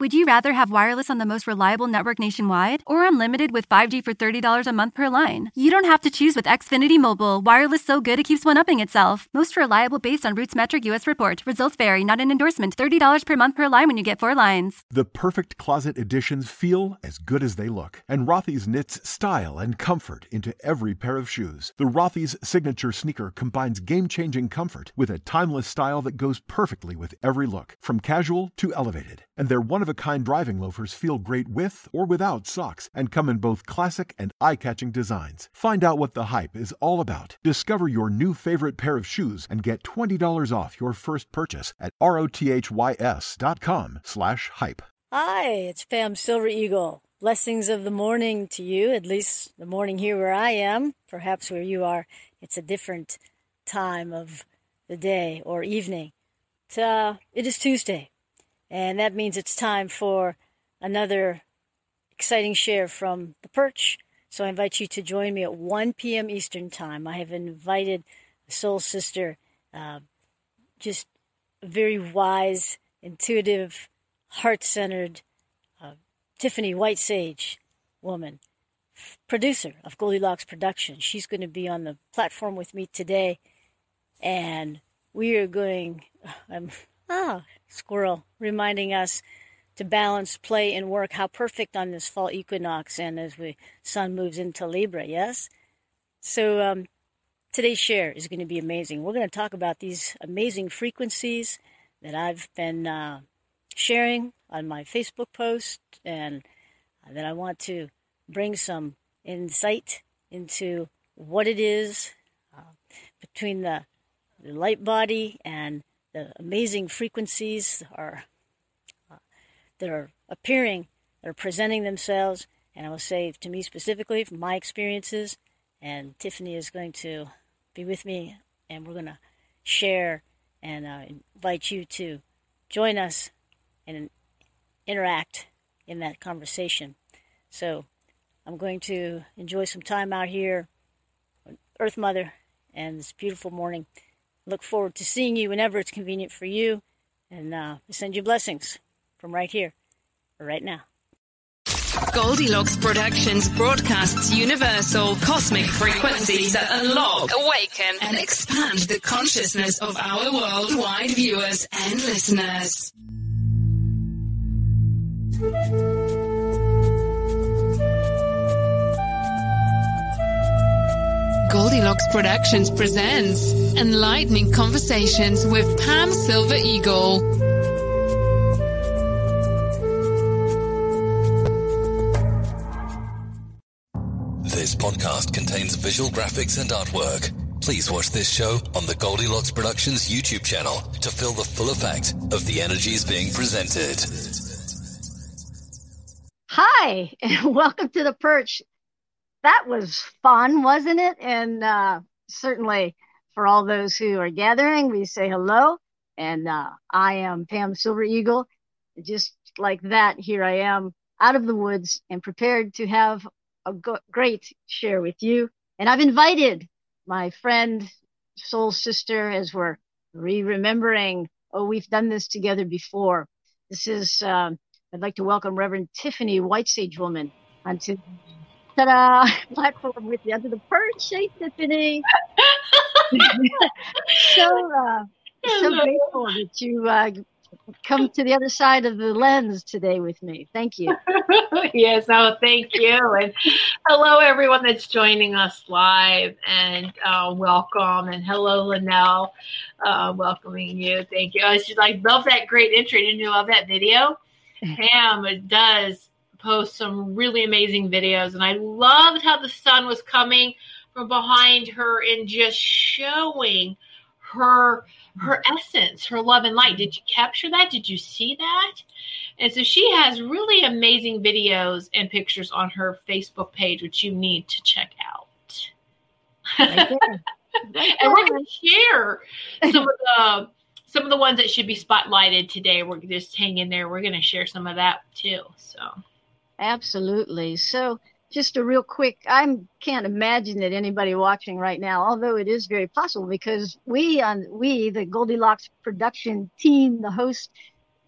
Would you rather have wireless on the most reliable network nationwide or unlimited with 5G for $30 a month per line? You don't have to choose with Xfinity Mobile. Wireless so good it keeps one upping itself. Most reliable based on RootMetrics US report. Results vary, not an endorsement. $30 per month per line when you get four lines. The perfect closet additions feel as good as they look, and Rothy's knits style and comfort into every pair of shoes. The Rothy's signature sneaker combines game-changing comfort with a timeless style that goes perfectly with every look, from casual to elevated. And their one-of-a-kind driving loafers feel great with or without socks and come in both classic and eye-catching designs. Find out what the hype is all about. Discover your new favorite pair of shoes and get $20 off your first purchase at rothys.com slash hype. Hi, it's Pam Silver Eagle. Blessings of the morning to you, at least the morning here where I am. Perhaps where you are, it's a different time of the day or evening. It's, uh, it is Tuesday, and that means it's time for another exciting share from the perch. So I invite you to join me at 1 p.m. Eastern Time. I have invited soul sister, uh, just very wise, intuitive, heart centered uh, Tiffany White Sage woman, producer of Goldilocks Productions. She's going to be on the platform with me today, and we are going. I'm ah squirrel reminding us to balance play and work. How perfect on this fall equinox, and as the sun moves into Libra. Yes, so um, today's share is going to be amazing. We're going to talk about these amazing frequencies that I've been. Uh, sharing on my Facebook post, and that I want to bring some insight into what it is uh, between the, the, light body and the amazing frequencies are, uh, that are appearing, that are presenting themselves. And I will say to me specifically, from my experiences, and Tiffany is going to be with me, and we're going to share and uh, invite you to join us and interact in that conversation. So I'm going to enjoy some time out here, Earth Mother, and this beautiful morning. Look forward to seeing you whenever it's convenient for you, and uh, send you blessings from right here, right now. Goldilocks Productions broadcasts universal cosmic frequencies that unlock, awaken, and expand the consciousness of our worldwide viewers and listeners. Goldilocks Productions presents Enlightening Conversations with Pam Silver Eagle. This podcast contains visual graphics and artwork. Please watch this show on the Goldilocks Productions YouTube channel to feel the full effect of the energies being presented. Hi, and welcome to the perch. That was fun, wasn't it? And uh, certainly for all those who are gathering, we say hello. And uh, I am Pam Silver Eagle. Just like that, here I am out of the woods and prepared to have a go- great share with you. And I've invited my friend, soul sister, as we're re-remembering. Oh, we've done this together before. This is, um, I'd like to welcome Reverend Tiffany White Sage Woman onto ta-da platform with you under the perch. Hey, Tiffany. so, uh, so grateful that you uh, come to the other side of the lens today with me. Thank you. yes, oh, thank you. And hello, everyone that's joining us live, and uh, welcome. And hello, Linnell, uh, welcoming you. Thank you. I just like love that great intro. Didn't you love that video? Pam it does post some really amazing videos, and I loved how the sun was coming from behind her and just showing her her essence, her love and light. Did you capture that? Did you see that? And so she has really amazing videos and pictures on her Facebook page, which you need to check out. Right right and we're going to share some of the some of the ones that should be spotlighted today. We're just hang in there. We're going to share some of that too. So absolutely. So just a real quick i can't imagine that anybody watching right now although it is very possible because we on we the goldilocks production team the host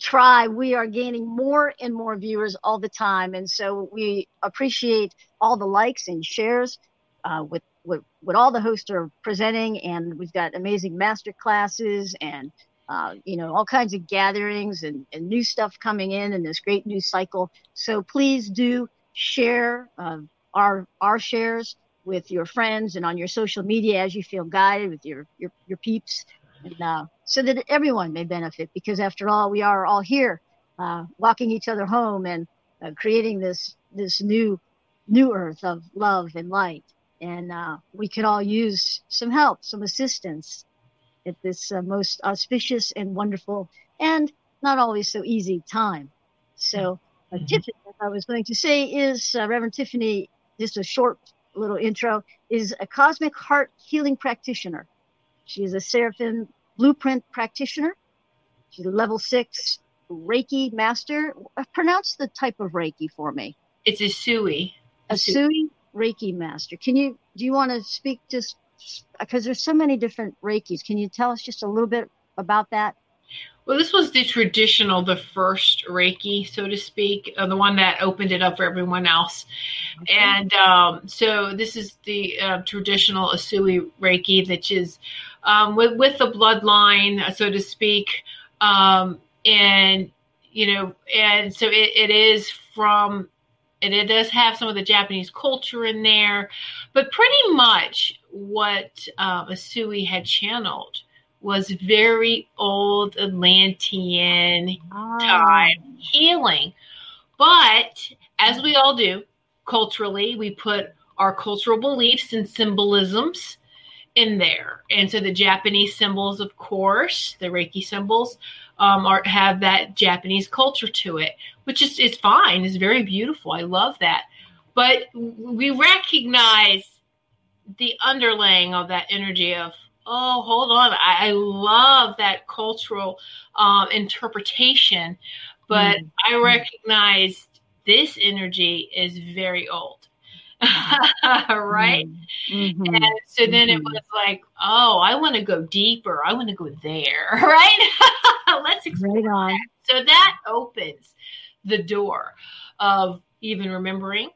try we are gaining more and more viewers all the time and so we appreciate all the likes and shares uh, with, with what all the hosts are presenting and we've got amazing master classes and uh, you know all kinds of gatherings and, and new stuff coming in in this great new cycle. So please do share uh, our our shares with your friends and on your social media as you feel guided with your your, your peeps. And uh, so that everyone may benefit because after all we are all here uh, walking each other home and uh, creating this this new new earth of love and light. And uh, we could all use some help some assistance at this uh, most auspicious and wonderful and not always so easy time so uh, mm-hmm. Tiffany, I was going to say is uh, Reverend Tiffany, just a short little intro, is a cosmic heart healing practitioner. She is a Seraphim blueprint practitioner. She's a level six Reiki master. Uh, pronounce the type of Reiki for me. It's a Sui. A Sui Reiki master. Can you, do you want to speak just, because there's so many different Reikis. Can you tell us just a little bit about that? Well, this was the traditional, the first Reiki, so to speak, uh, the one that opened it up for everyone else. Okay. And um, so this is the uh, traditional Usui Reiki, which is um, with, with the bloodline, so to speak. Um, and, you know, and so it, it is from, and it does have some of the Japanese culture in there, but pretty much what uh, Usui had channeled was very old Atlantean oh. time healing. But as we all do, culturally, we put our cultural beliefs and symbolisms in there. And so the Japanese symbols, of course, the Reiki symbols, um, are have that Japanese culture to it, which is is fine. It's very beautiful. I love that. But we recognize the underlaying of that energy of oh, hold on. I, I love that cultural um, interpretation, but mm. I recognize this energy is very old. right? Mm-hmm. And so then mm-hmm. it was like, oh, I want to go deeper. I want to go there. Right? Let's explore. Right on. So that opens the door of even remembering.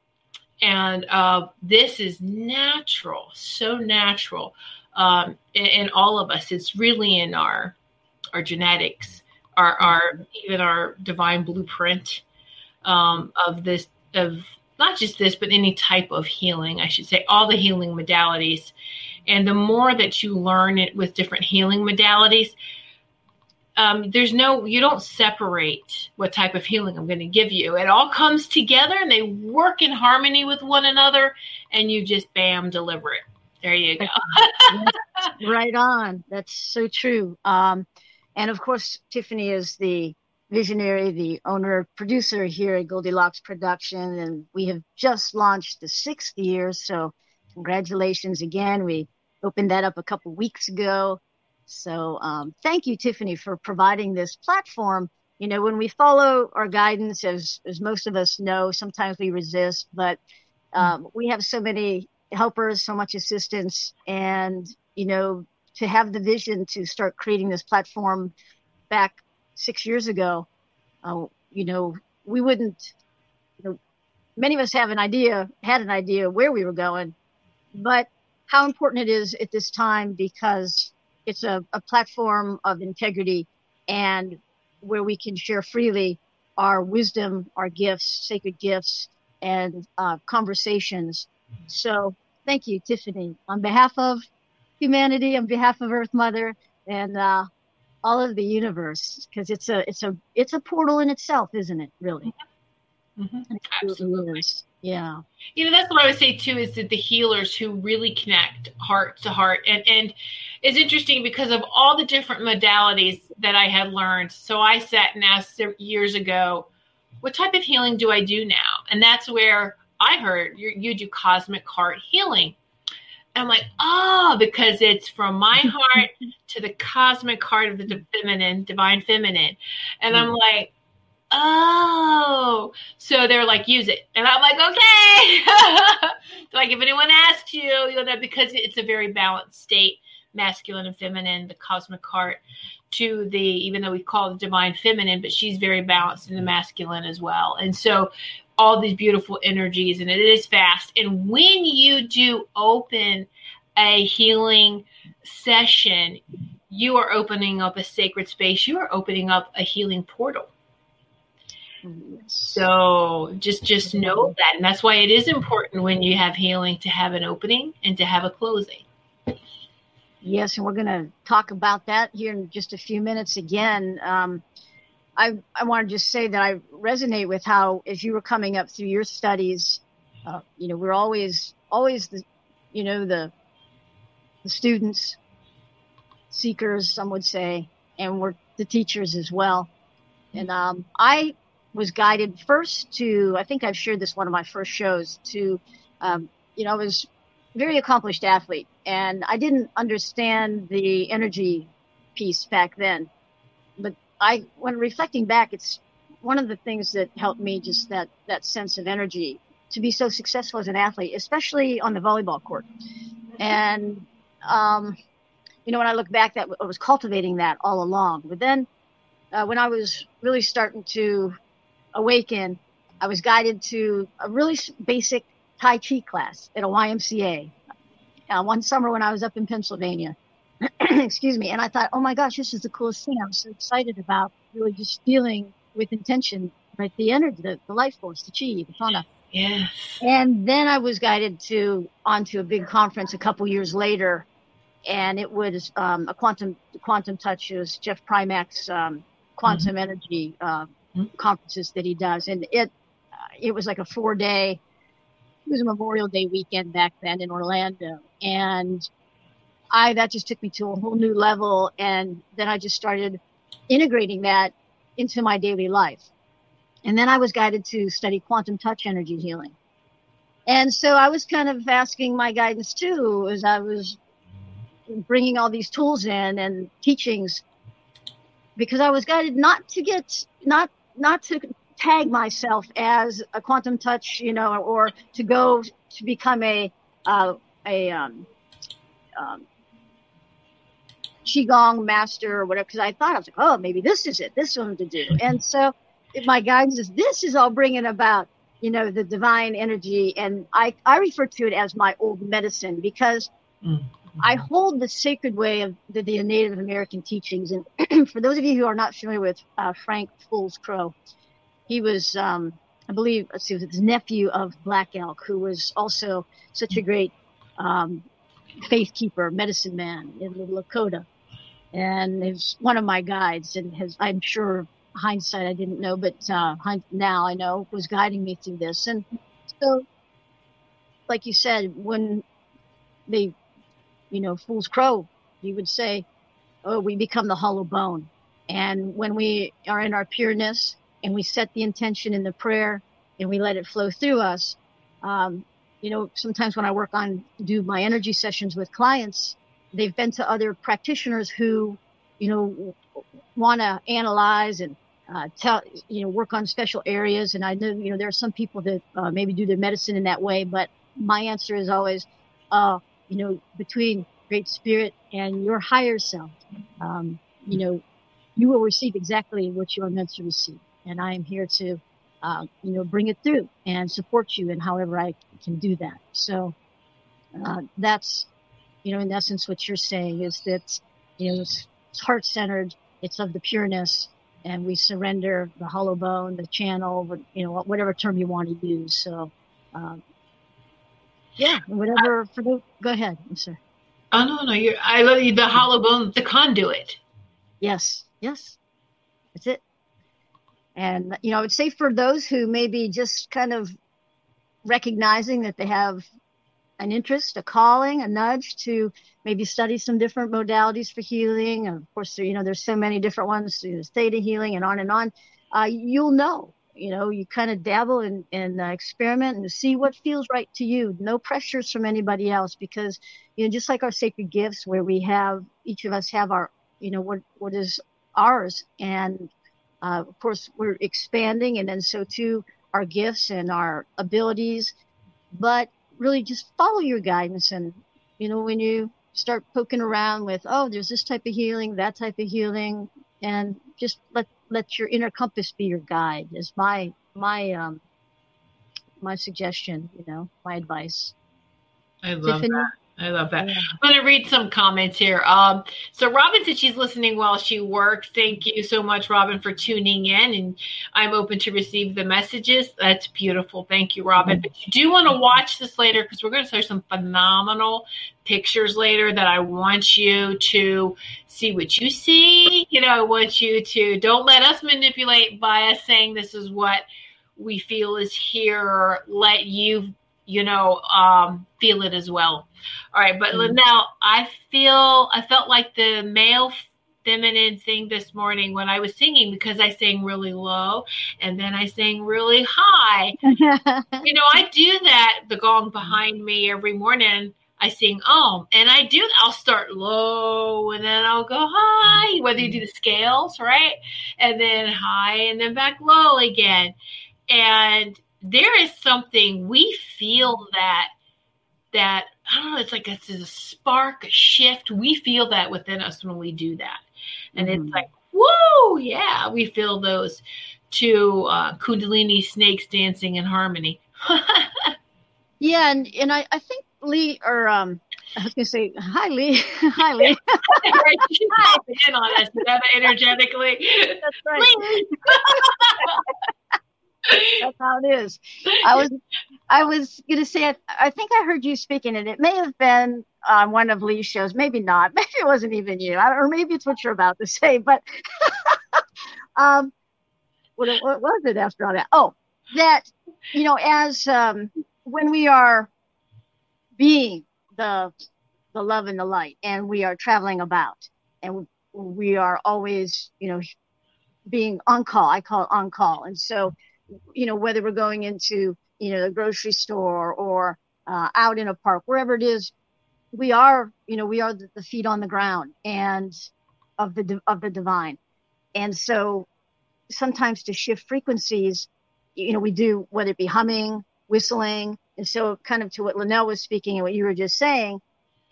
And uh, this is natural, so natural um, in, in, all of us. It's really in our our genetics, our our even our divine blueprint um, of this of not just this, but any type of healing. I should say all the healing modalities. And the more that you learn it with different healing modalities, um, there's no you don't separate what type of healing i'm going to give you it all comes together and they work in harmony with one another and you just bam deliver it there you go. right on. That's so true. Um, and of course, Tiffany is the visionary, the owner, producer here at Goldilocks Production, and we have just launched the sixth year. So, congratulations again. We opened that up a couple weeks ago. So um, thank you, Tiffany, for providing this platform. You know, when we follow our guidance, as as most of us know, sometimes we resist, but um, we have so many helpers, so much assistance, and you know, to have the vision to start creating this platform back six years ago, uh, you know, we wouldn't. You know, many of us have an idea, had an idea where we were going, but how important it is at this time because it's a, a platform of integrity and where we can share freely our wisdom, our gifts, sacred gifts, and uh, conversations. So thank you, Tiffany, on behalf of humanity, on behalf of Earth Mother, and uh, all of the universe, because it's a it's a it's a portal in itself, isn't it? Really, Mm-hmm. Absolutely. Yeah. You know, that's what I would say too is that the healers who really connect heart to heart. And and it's interesting because of all the different modalities that I had learned. So I sat and asked years ago, what type of healing do I do now? And that's where I heard you, you do cosmic heart healing. I'm like, oh, because it's from my heart to the cosmic heart of the feminine, divine feminine. And I'm hmm. like, oh, so they're like, use it. And I'm like, okay. like, if anyone asks you, you'll know because it's a very balanced state, masculine and feminine, the cosmic heart to the, even though we call it divine feminine, but she's very balanced in the masculine as well. And so all these beautiful energies, and it is fast. And when you do open a healing session, you are opening up a sacred space. You are opening up a healing portal. So just just know that, and that's why it is important when you have healing to have an opening and to have a closing. Yes, and we're going to talk about that here in just a few minutes again. Um, I I want to just say that I resonate with how, as you were coming up through your studies, uh, you know, we're always always the, you know, the the students, seekers, some would say, and we're the teachers as well. And um, I was guided first to, I think I've shared this one of my first shows, to, um, you know, I was very accomplished athlete and I didn't understand the energy piece back then. But I, when reflecting back, it's one of the things that helped me just that, that sense of energy to be so successful as an athlete, especially on the volleyball court. And, um, you know, when I look back, that I was cultivating that all along. But then, uh, when I was really starting to awaken, I was guided to a really basic Tai Chi class at a YMCA uh, one summer when I was up in Pennsylvania. Excuse me. And I thought, oh my gosh, this is the coolest thing. I was so excited about really just feeling with intention, right? The energy, the, the life force, the chi, the prana. Yeah. And then I was guided to onto a big conference a couple years later, and it was um, a quantum quantum touch. It was Jeff Primack's um, quantum mm-hmm. energy uh, mm-hmm. conferences that he does, and it uh, it was like a four day. It was a Memorial Day weekend back then in Orlando, and I that just took me to a whole new level, and then I just started integrating that into my daily life. And then I was guided to study quantum touch energy healing. And so I was kind of asking my guidance too, as I was bringing all these tools in and teachings, because I was guided not to get, not, not to tag myself as a quantum touch, you know, or to go to become a, uh, a, um, um, qigong master or whatever because i thought i was like oh maybe this is it this is what to do. And so my guidance is this is all bringing about you know the divine energy. And i i refer to it as my old medicine because mm-hmm. i hold the sacred way of the, the native american teachings. And for those of you who are not familiar with uh, frank fool's crow he was um, i believe let's see his nephew of black elk who was also such a great um, faith keeper medicine man in the lakota and he's one of my guides and has i'm sure hindsight I didn't know, but uh, now I know was guiding me through this. And so, like you said, when they, you know, fool's crow, you would say, oh, we become the hollow bone. And when we are in our pureness and we set the intention in the prayer and we let it flow through us, um, you know, sometimes when I work on, do my energy sessions with clients, they've been to other practitioners who, you know, want to analyze and uh, tell, you know, work on special areas. And I know, you know, there are some people that uh, maybe do their medicine in that way, but my answer is always, uh, you know, between Great Spirit and your higher self, um, you know, you will receive exactly what you are meant to receive. And I am here to, uh, you know, bring it through and support you in however I can do that. So uh, that's, you know, in essence, what you're saying is that, you know, it's, it's heart centered, it's of the pureness, and we surrender the hollow bone, the channel, you know, whatever term you want to use. So, um, yeah, whatever. for the, go ahead, I'm sorry. Oh no, no, you I love you. The hollow bone, the conduit. Yes, yes, that's it. And you know, I would say for those who maybe just kind of recognizing that they have an interest, a calling, a nudge to maybe study some different modalities for healing. And of course, you know, there's so many different ones, you know, theta healing and on and on. Uh, you'll know, you know, you kind of dabble and, uh, experiment and see what feels right to you. No pressures from anybody else because, you know, just like our sacred gifts where we have, each of us have our, you know, what, what is ours. And, uh, of course, we're expanding and then so too our gifts and our abilities. But really just follow your guidance. And, you know, when you start poking around with, oh, there's this type of healing, that type of healing, and just let, let your inner compass be your guide is my, my, um, my suggestion, you know, my advice. I love Tiffany? that. I love that. Yeah. I'm going to read some comments here. Um, so Robin said she's listening while she works. Thank you so much, Robin, for tuning in. And I'm open to receive the messages. That's beautiful. Thank you, Robin. Mm-hmm. But you do want to watch this later because we're going to show some phenomenal pictures later that I want you to see what you see. You know, I want you to don't let us manipulate by us saying this is what we feel is here. Let you you know, um, feel it as well. All right, but mm-hmm. now I feel I felt like the male feminine thing this morning when I was singing because I sang really low and then I sang really high. you know, I do that, the gong behind me every morning. I sing om and I do I'll start low and then I'll go high, whether you do the scales, right? And then high and then back low again. And there is something we feel that that I don't know, it's like it's a spark, a shift. We feel that within us when we do that. And mm-hmm. it's like, whoa, yeah, we feel those two uh, Kundalini snakes dancing in harmony. yeah, and, and I, I think Lee or um I was gonna say hi Lee. hi Lee. hi. in on us energetically. That's right. That's how it is. I was, I was going to say, I, I, think I heard you speaking, and it may have been on one of Lee's shows, maybe not. Maybe it wasn't even you, or maybe it's what you're about to say. But um, what, what was it after all that? Oh, that you know, as um, when we are being the the love and the light, and we are traveling about, and we are always, you know, being on call. I call it on call, and so you know, whether we're going into, you know, the grocery store or uh, out in a park, wherever it is, we are, you know, we are the, the feet on the ground and of the of the divine. And so sometimes to shift frequencies, you know, we do whether it be humming, whistling, and so kind of to what Linnell was speaking and what you were just saying.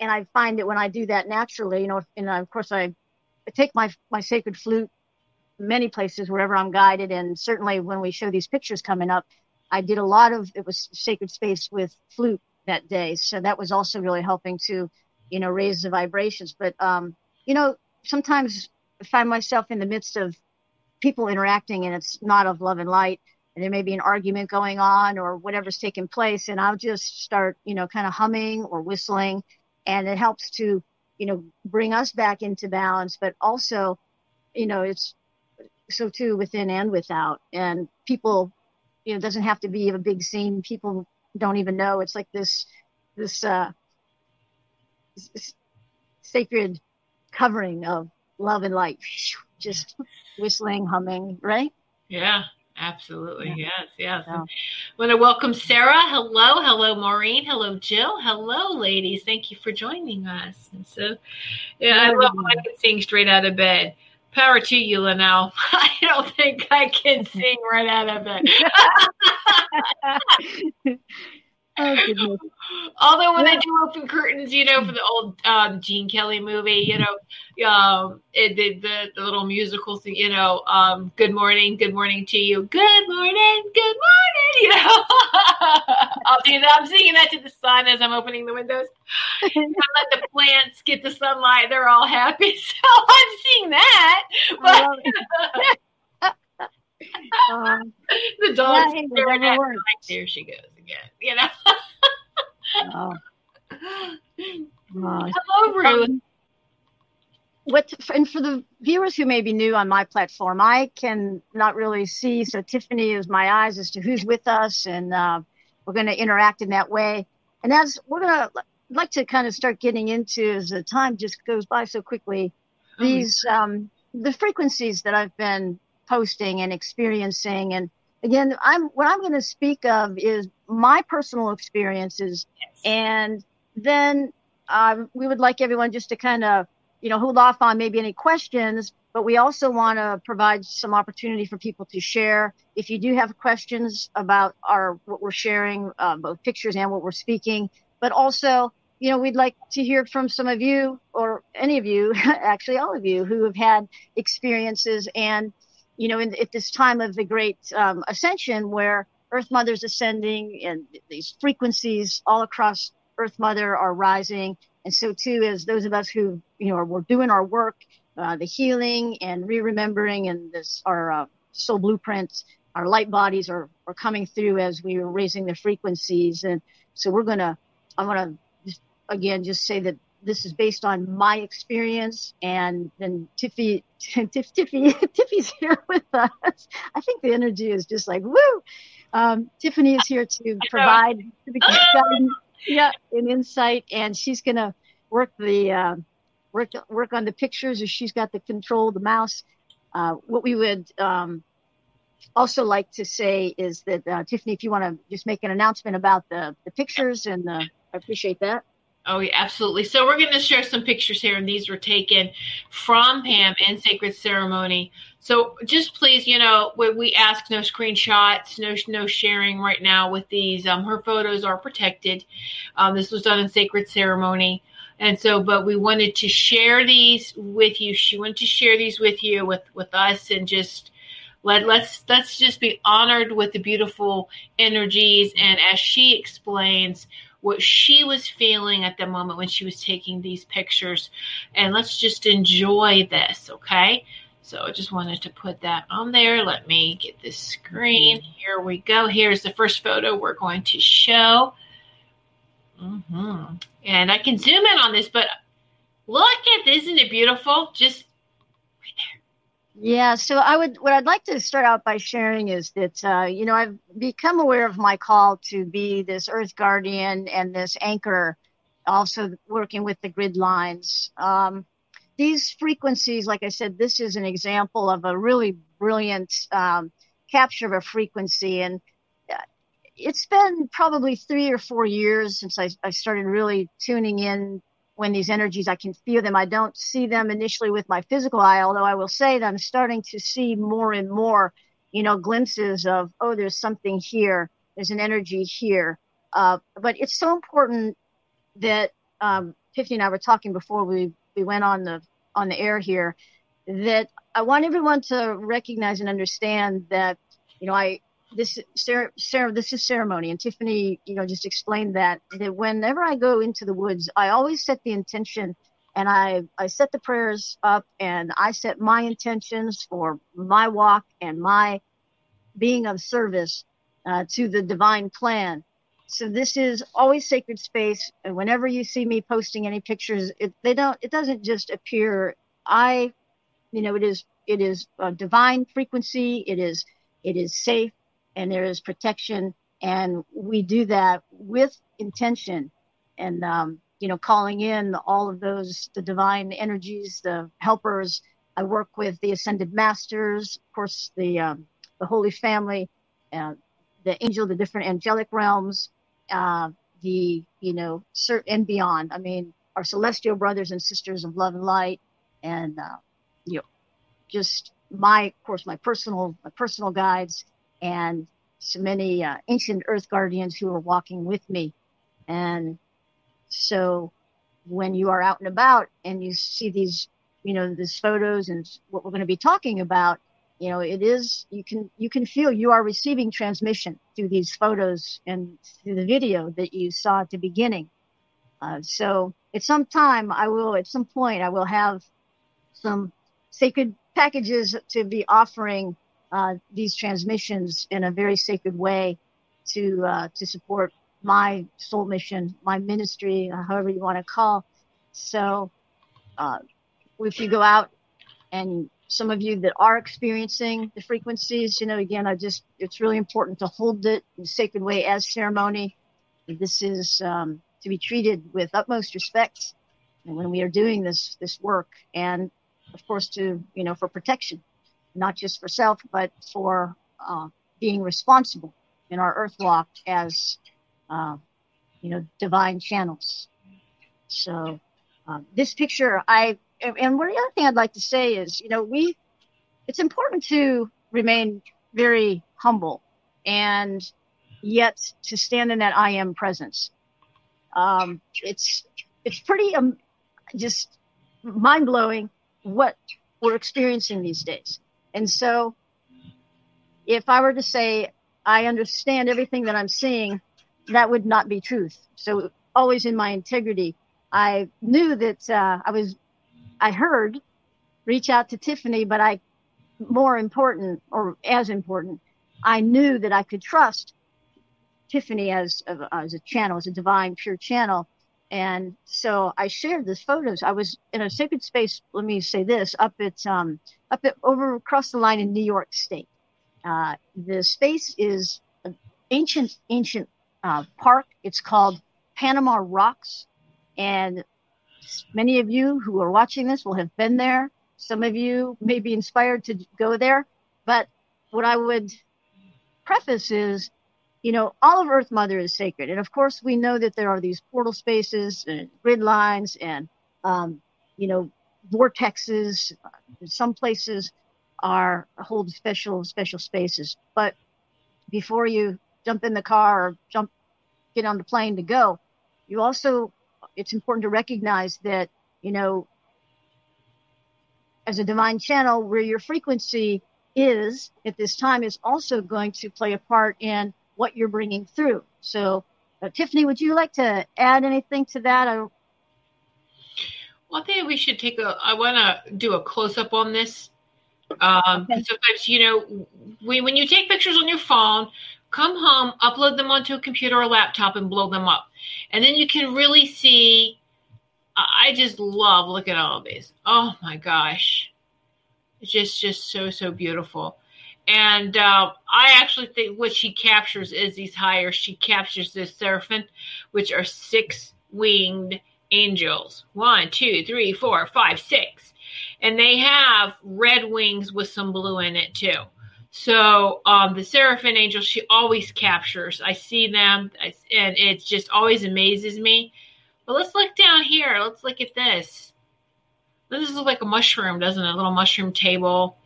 And I find that when I do that naturally, you know, and of course I, I take my my sacred flute many places wherever I'm guided. And certainly when we show these pictures coming up, I did a lot of it was sacred space with flute that day. So that was also really helping to, you know, raise the vibrations. But um, you know, sometimes I find myself in the midst of people interacting and it's not of love and light. And there may be an argument going on or whatever's taking place. And I'll just start, you know, kind of humming or whistling. And it helps to, you know, bring us back into balance, but also, you know, it's so too within and without. And people, you know, doesn't have to be a big scene. People don't even know. It's like this, this, uh, this sacred covering of love and light, just whistling, humming, right? Yeah. Absolutely. Yeah. Yes. Yes. Yeah. want to welcome Sarah. Hello, hello, Maureen. Hello, Jill. Hello, ladies. Thank you for joining us. And so, yeah, I love when I can sing straight out of bed. Power to you, Linnell. I don't think I can sing right out of bed. Oh, Although when yeah. I do open curtains, you know, for the old um, Gene Kelly movie, you know, um, it, the, the, the little musical thing, you know, um, good morning, good morning to you, good morning, good morning, you know. I'll do that. I'm singing that to the sun as I'm opening the windows. I let the plants get the sunlight; they're all happy. So I'm seeing that. But, um, the dog's yeah, staring at like, there she goes again, you know. oh. Oh. Hello, Ruth. Um, what and for the viewers who may be new on my platform, I can not really see. So Tiffany is my eyes as to who's with us, and uh, we're going to interact in that way. And as we're going to like to kind of start getting into as the time just goes by so quickly, oh, these um, the frequencies that I've been posting and experiencing, and again, I'm what I'm going to speak of is my personal experiences, yes. and then um, we would like everyone just to kind of you know hold off on maybe any questions, but we also want to provide some opportunity for people to share. If you do have questions about our what we're sharing, uh, both pictures and what we're speaking, but also you know, we'd like to hear from some of you or any of you, actually all of you who have had experiences and you know, in, at this time of the great um, ascension where Earth Mother's ascending and these frequencies all across Earth Mother are rising. And so too as those of us who, you know, are, we're doing our work, uh, the healing and re-remembering and this, our uh, soul blueprints, our light bodies are, are coming through as we are raising the frequencies. And so we're going to, I want to again, just say that this is based on my experience. And then Tiffy, Tiff, Tiffy, Tiffy's here with us. I think the energy is just like, woo. Um, Tiffany is here to provide guidance, yeah, an insight, and she's going to work the, uh, work, work on the pictures as she's got the control, the mouse. Uh, what we would, um, also like to say is that uh, Tiffany, if you want to just make an announcement about the, the pictures, and uh, I appreciate that. Oh, yeah, absolutely. So we're going to share some pictures here, and these were taken from Pam in Sacred Ceremony. So just please, you know, we, we ask no screenshots, no no sharing right now with these. Um, her photos are protected. Um, this was done in Sacred Ceremony, and so, but we wanted to share these with you. She wanted to share these with you, with with us, and just let let's let's just be honored with the beautiful energies. And as she explains what she was feeling at the moment when she was taking these pictures. And let's just enjoy this, okay? So I just wanted to put that on there. Let me get this screen. Here we go. Here's the first photo we're going to show. Mm-hmm. And I can zoom in on this, but look at this. Isn't it beautiful? Just yeah, so I would what I'd like to start out by sharing is that uh, you know I've become aware of my call to be this Earth Guardian and this anchor, also working with the grid lines. Um, these frequencies, like I said, this is an example of a really brilliant um, capture of a frequency, and uh, it's been probably three or four years since I, I started really tuning in when these energies, I can feel them. I don't see them initially with my physical eye, although I will say that I'm starting to see more and more, you know, glimpses of, oh, there's something here. There's an energy here. Uh, but it's so important that um, Tiffany and I were talking before we, we went on the on the air here that I want everyone to recognize and understand that you know I this Sarah, Sarah, this is ceremony, and Tiffany, you know, just explained that that whenever I go into the woods, I always set the intention, and I I set the prayers up, and I set my intentions for my walk and my being of service uh, to the divine plan. So this is always sacred space, and whenever you see me posting any pictures, it they don't it doesn't just appear. I, you know, it is it is a divine frequency. It is it is safe and there is protection. And we do that with intention and, um, you know, calling in all of those, the divine energies, the helpers. I work with the ascended masters, of course, the, um, the Holy Family, uh, the angel, the different angelic realms, uh, the you know, and beyond. I mean, our celestial brothers and sisters of love and light, and uh, you know, just my, of course, my personal, my personal guides, and so many uh, ancient earth guardians who are walking with me, and so when you are out and about and you see these, you know, these photos and what we're going to be talking about, you know, it is you can you can feel you are receiving transmission through these photos and through the video that you saw at the beginning. Uh, so at some time, I will at some point I will have some sacred packages to be offering uh, these transmissions in a very sacred way to uh, to support my soul mission, my ministry, uh, however you want to call. So, uh, if you go out and some of you that are experiencing the frequencies, you know, again, I just, it's really important to hold it in a sacred way as ceremony. This is um, to be treated with utmost respect when we are doing this, this work. And of course, to, you know, for protection, not just for self, but for uh, being responsible in our earth walk as uh, you know, divine channels. So uh, this picture, I and one other thing I'd like to say is, you know, we it's important to remain very humble and yet to stand in that I am presence. Um, it's it's pretty um, just mind blowing what we're experiencing these days. And so, if I were to say I understand everything that I'm seeing, that would not be truth. So always in my integrity, I knew that uh, I was, I heard, reach out to Tiffany, but I, more important or as important, I knew that I could trust Tiffany as as a channel, as a divine, pure channel. And so I shared these photos. I was in a sacred space. Let me say this: up at um, up at over across the line in New York State. Uh, the space is ancient, ancient uh, park. It's called Panama Rocks. And many of you who are watching this will have been there. Some of you may be inspired to go there. But what I would preface is, you know, all of Earth Mother is sacred. And of course, we know that there are these portal spaces and grid lines and, um, you know, vortexes. Some places are hold special, special spaces. But before you jump in the car or jump, get on the plane to go. You also, it's important to recognize that, you know, as a divine channel, where your frequency is at this time is also going to play a part in what you're bringing through. So, uh, Tiffany, would you like to add anything to that? I, well, I think we should take a. I want to do a close up on this. Um, okay. Sometimes, you know, we, when you take pictures on your phone, come home, upload them onto a computer or laptop, and blow them up. And then you can really see. I just love looking at all of these. Oh my gosh, it's just just so so beautiful. And uh, I actually think what she captures is these higher. She captures the seraphim, which are six winged angels. One, two, three, four, five, six. And they have red wings with some blue in it too. So um, the Seraphim angels, she always captures. I see them, and it just always amazes me. But let's look down here. Let's look at this. This is like a mushroom, doesn't it? A little mushroom table.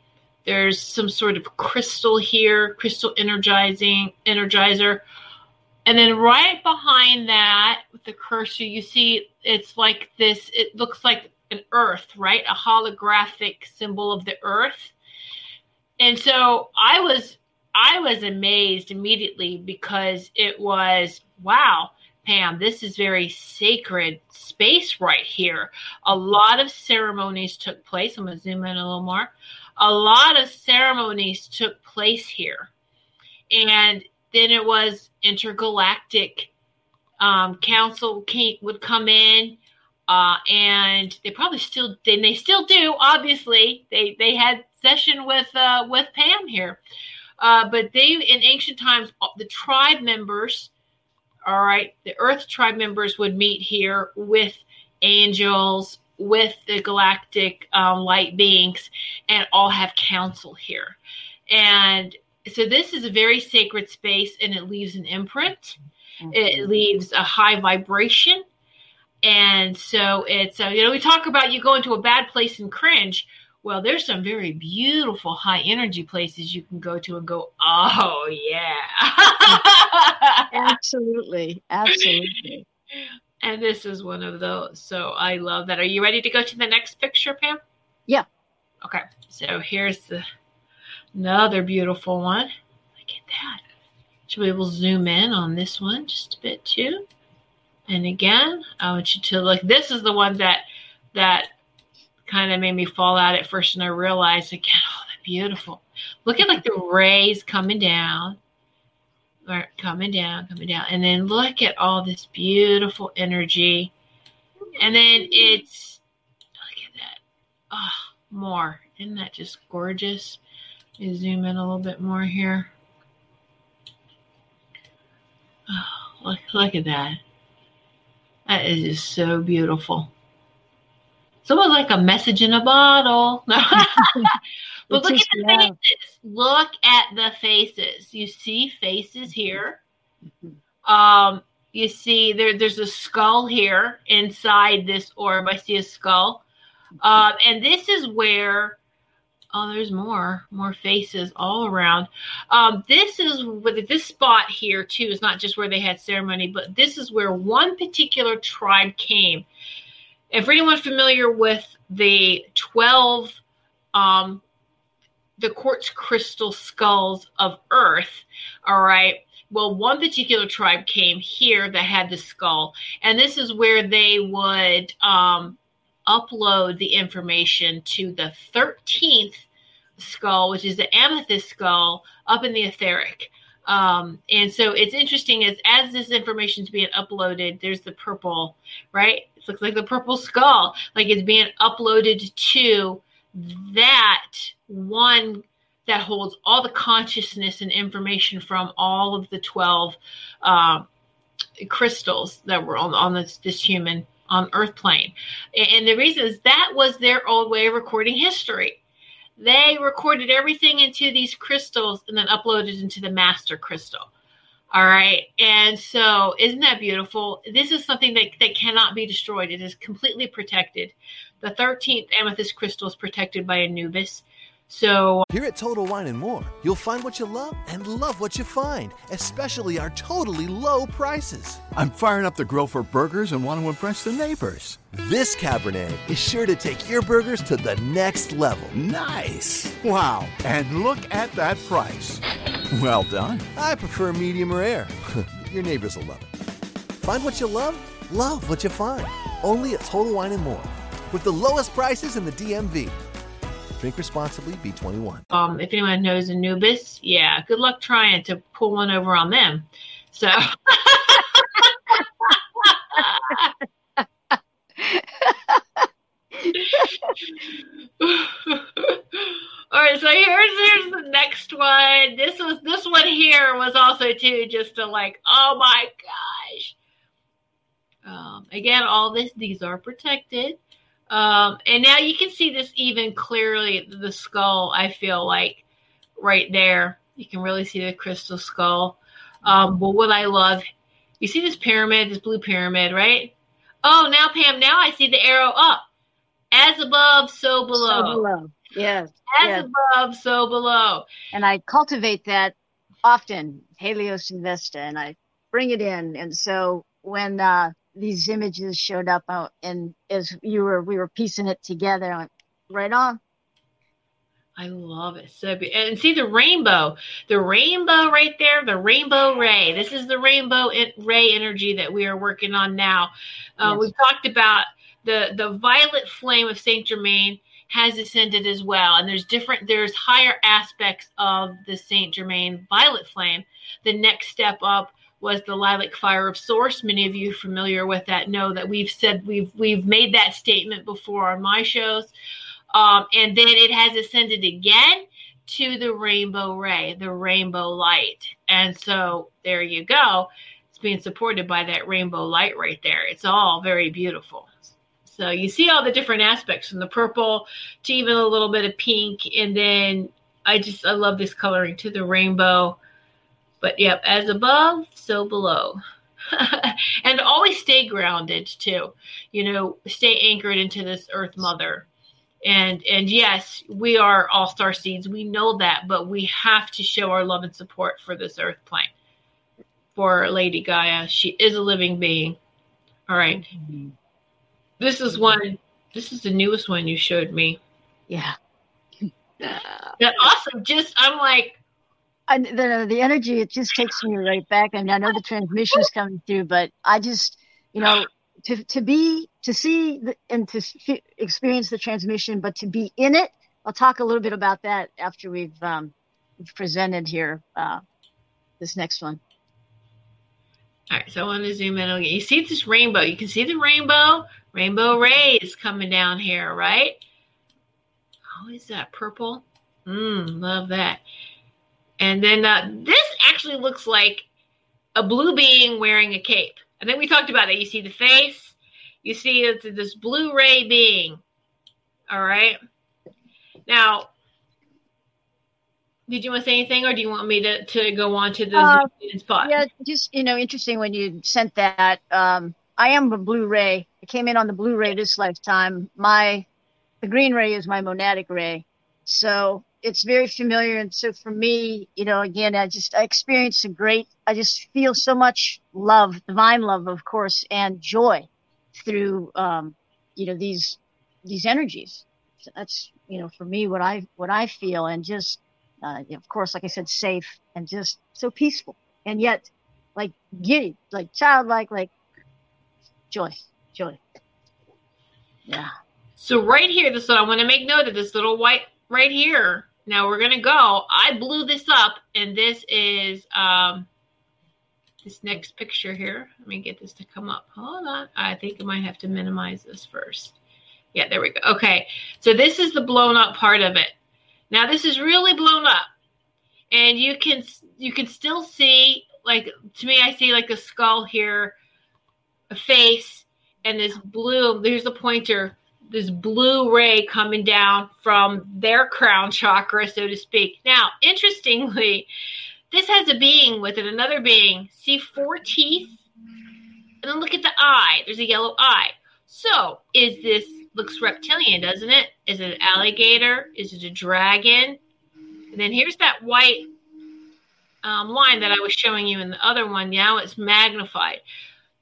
There's some sort of crystal here, crystal energizing energizer. And then right behind that, with the cursor, you see it's like this. It looks like an earth, right? A holographic symbol of the earth and so I was I was amazed immediately because it was wow, Pam, this is very sacred space right here. A lot of ceremonies took place. I'm to zoom in a little more. A lot of ceremonies took place here. And then it was intergalactic um, council came, would come in uh, and they probably still and they still do obviously they they had session with uh, with Pam here. Uh, but they in ancient times, the tribe members, all right, the Earth tribe members would meet here with angels, with the galactic um, light beings, and all have council here. And so this is a very sacred space and it leaves an imprint. Mm-hmm. It leaves a high vibration. And so it's, uh, you know, we talk about you go into a bad place and cringe. Well, there's some very beautiful high energy places you can go to and go, oh, yeah. absolutely. Absolutely. And this is one of those. So I love that. Are you ready to go to the next picture, Pam? Yeah. Okay. So here's the another beautiful one. Look at that. Should we will zoom in on this one just a bit too. And again, I want you to look. This is the one that that kind of made me fall out at first, and I realized again, oh, they're beautiful. Look at like the rays coming down, coming down, coming down, and then look at all this beautiful energy. And then it's look at that. Oh, more. Isn't that just gorgeous? Let zoom in a little bit more here. Oh, look, look at that. That is just so beautiful. It's almost like a message in a bottle. but look at the faces. Look at the faces. You see faces here. Mm-hmm. Um, you see there, there's a skull here inside this orb. I see a skull. Um, and this is where oh, there's more, more faces all around. Um, this is with this spot here too is not just where they had ceremony, but this is where one particular tribe came. If anyone familiar with the twelve, um, the quartz crystal skulls of Earth, all right. Well, one particular tribe came here that had the skull, and this is where they would um, upload the information to the 13th skull, which is the amethyst skull up in the etheric. Um, and so it's interesting as as this information is being uploaded, there's the purple, right? It looks like the purple skull, like it's being uploaded to that one that holds all the consciousness and information from all of the 12 uh, crystals that were on, on this, this human on earth plane. And the reason is that was their old way of recording history. They recorded everything into these crystals and then uploaded into the master crystal. All right. And so, isn't that beautiful? This is something that, that cannot be destroyed. It is completely protected. The 13th amethyst crystal is protected by Anubis. So, uh, here at Total Wine and More, you'll find what you love and love what you find, especially our totally low prices. I'm firing up the grill for burgers and want to impress the neighbors. This Cabernet is sure to take your burgers to the next level. Nice. Wow. And look at that price. Well done. I prefer medium rare. your neighbors will love it. Find what you love, love what you find. Only at Total Wine and More. With the lowest prices in the DMV. Drink responsibly, B21. Um, if anyone knows Anubis, yeah, good luck trying to pull one over on them. So. All right, so here's here's the next one. This was this one here was also too just to like, oh my gosh. Um, again, all this these are protected. Um, and now you can see this even clearly, the skull, I feel like right there. You can really see the crystal skull. Um, but what I love, you see this pyramid, this blue pyramid, right? Oh, now Pam, now I see the arrow up. As above, so below. So below. Yes. As yes. above, so below. And I cultivate that often, Helios Investa, and I bring it in. And so when uh, these images showed up out and as you were we were piecing it together went, right on. I love it so be- and see the rainbow the rainbow right there the rainbow ray this is the rainbow ray energy that we are working on now. Uh, yes. we've talked about the the violet flame of Saint Germain has ascended as well and there's different there's higher aspects of the Saint Germain violet flame. The next step up was the lilac fire of source. Many of you familiar with that know that we've said we've we've made that statement before on my shows. Um, and then it has ascended again to the rainbow ray, the rainbow light. And so there you go. It's being supported by that rainbow light right there. It's all very beautiful. So you see all the different aspects from the purple to even a little bit of pink and then I just I love this coloring to the rainbow. But yep, as above, so below. and always stay grounded too. You know, stay anchored into this earth mother. And and yes, we are all star seeds. We know that, but we have to show our love and support for this earth plane. For Lady Gaia. She is a living being. All right. mm-hmm. This is one this is the newest one you showed me. Yeah. that awesome. Just I'm like and the the energy it just takes me right back. I mean, I know the transmission is coming through, but I just you know to to be to see the, and to f- experience the transmission, but to be in it. I'll talk a little bit about that after we've um, we've presented here uh, this next one. All right, so I want to zoom in again. You see this rainbow? You can see the rainbow, rainbow rays coming down here, right? Oh, is that purple? Mmm, love that. And then uh, this actually looks like a blue being wearing a cape. And then we talked about it. You see the face, you see it's this blue ray being. All right. Now, did you want to say anything, or do you want me to, to go on to the uh, spot? Yeah, just you know, interesting when you sent that. Um, I am a blue ray. I came in on the blue ray this lifetime. My the green ray is my monadic ray, so it's very familiar. And so for me, you know, again, I just I experienced a great. I just feel so much love, divine love, of course, and joy through um, you know these these energies. So that's you know for me what I what I feel, and just uh, of course, like I said, safe and just so peaceful, and yet like giddy, like childlike, like joy, joy. Yeah. So right here, this I want to make note of this little white right here. Now we're gonna go. I blew this up, and this is um this next picture here. Let me get this to come up. Hold on. I think I might have to minimize this first. Yeah, there we go. Okay. So this is the blown up part of it. Now this is really blown up. And you can you can still see like to me I see like a skull here, a face and this blue there's the pointer this blue ray coming down from their crown chakra so to speak. Now, interestingly, this has a being with it, another being. See four teeth? And then look at the eye. There's a yellow eye. So, is this looks reptilian, doesn't it? Is it an alligator? Is it a dragon? And then here's that white um, line that I was showing you in the other one. Now it's magnified.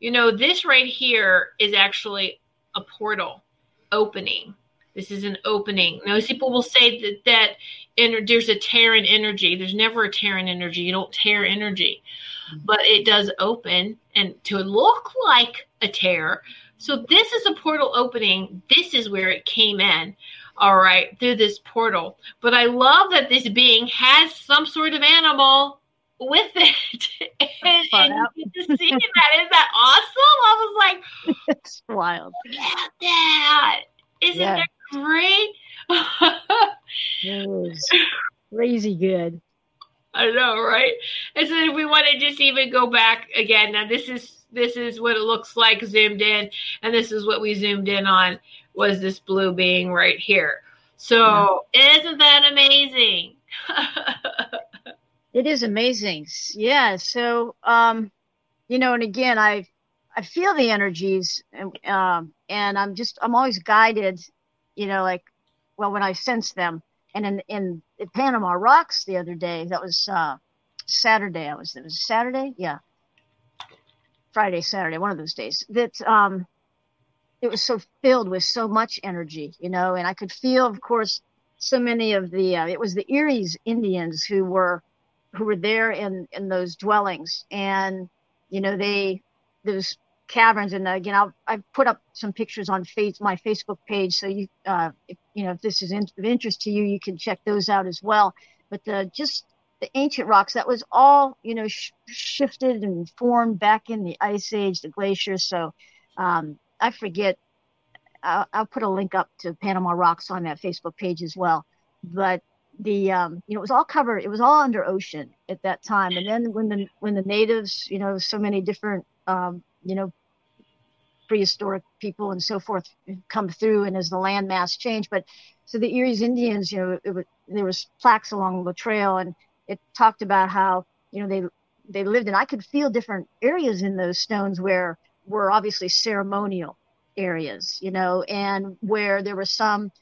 You know, this right here is actually a portal opening. This is an opening. Most people will say that that in, there's a tear in energy. There's never a tear in energy. You don't tear energy, mm-hmm. but it does open and to look like a tear so this is a portal opening. This is where it came in. All right, through this portal. But I love that this being has some sort of animal with it. and, and you see that. Isn't that awesome? I was like, it's wild. Look at that. Isn't yeah. that great? it was crazy good. I know, right? And so if we want to just even go back again, now this is this is what it looks like zoomed in, and this is what we zoomed in on was this blue being right here. So yeah. isn't that amazing? It is amazing. Yeah. So um, you know, and again, I I feel the energies, and um, and I'm just I'm always guided, you know, like well when I sense them. And in in, in Panama Rocks the other day, that was uh, Saturday. I was it was Saturday, yeah. Friday, Saturday, one of those days, that um, it was so filled with so much energy, you know, and I could feel, of course, so many of the, uh, it was the Eries Indians who were, who were there in, in those dwellings. And, you know, they, those caverns. And again, I'll, I've put up some pictures on face, my Facebook page. So you, uh, if, you know, if this is in, of interest to you, you can check those out as well. But the, just the ancient rocks that was all you know sh- shifted and formed back in the ice age the glaciers so um, i forget I'll, I'll, put a link up to panama rocks on that facebook page as well but the um, you know it was all covered it was all under ocean at that time and then when the when the natives you know so many different um, you know prehistoric people and so forth come through and as the landmass changed. But so the Erie's Indians, you know, it, it, there was plaques along the trail and it talked about how, you know, they they lived and I could feel different areas in those stones where were obviously ceremonial areas, you know, and where there were some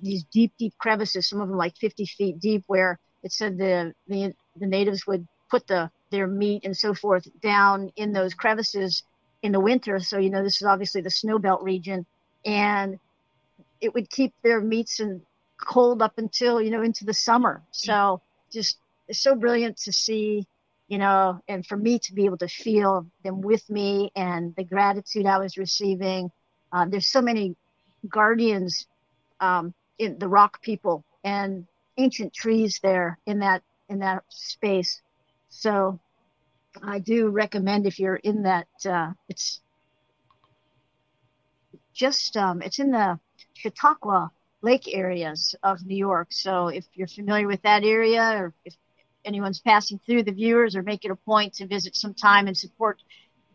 these deep, deep crevices, some of them like 50 feet deep, where it said the the, the natives would put the their meat and so forth down in those crevices in the winter. So, you know, this is obviously the snow belt region. And it would keep their meats and cold up until, you know, into the summer. So just it's so brilliant to see, you know, and for me to be able to feel them with me and the gratitude I was receiving. Uh, there's so many guardians um, in the rock people and ancient trees there in that in that space. So I do recommend if you're in that, uh, it's just, um, it's in the Chautauqua Lake areas of New York. So if you're familiar with that area or if anyone's passing through the viewers or make it a point to visit sometime and support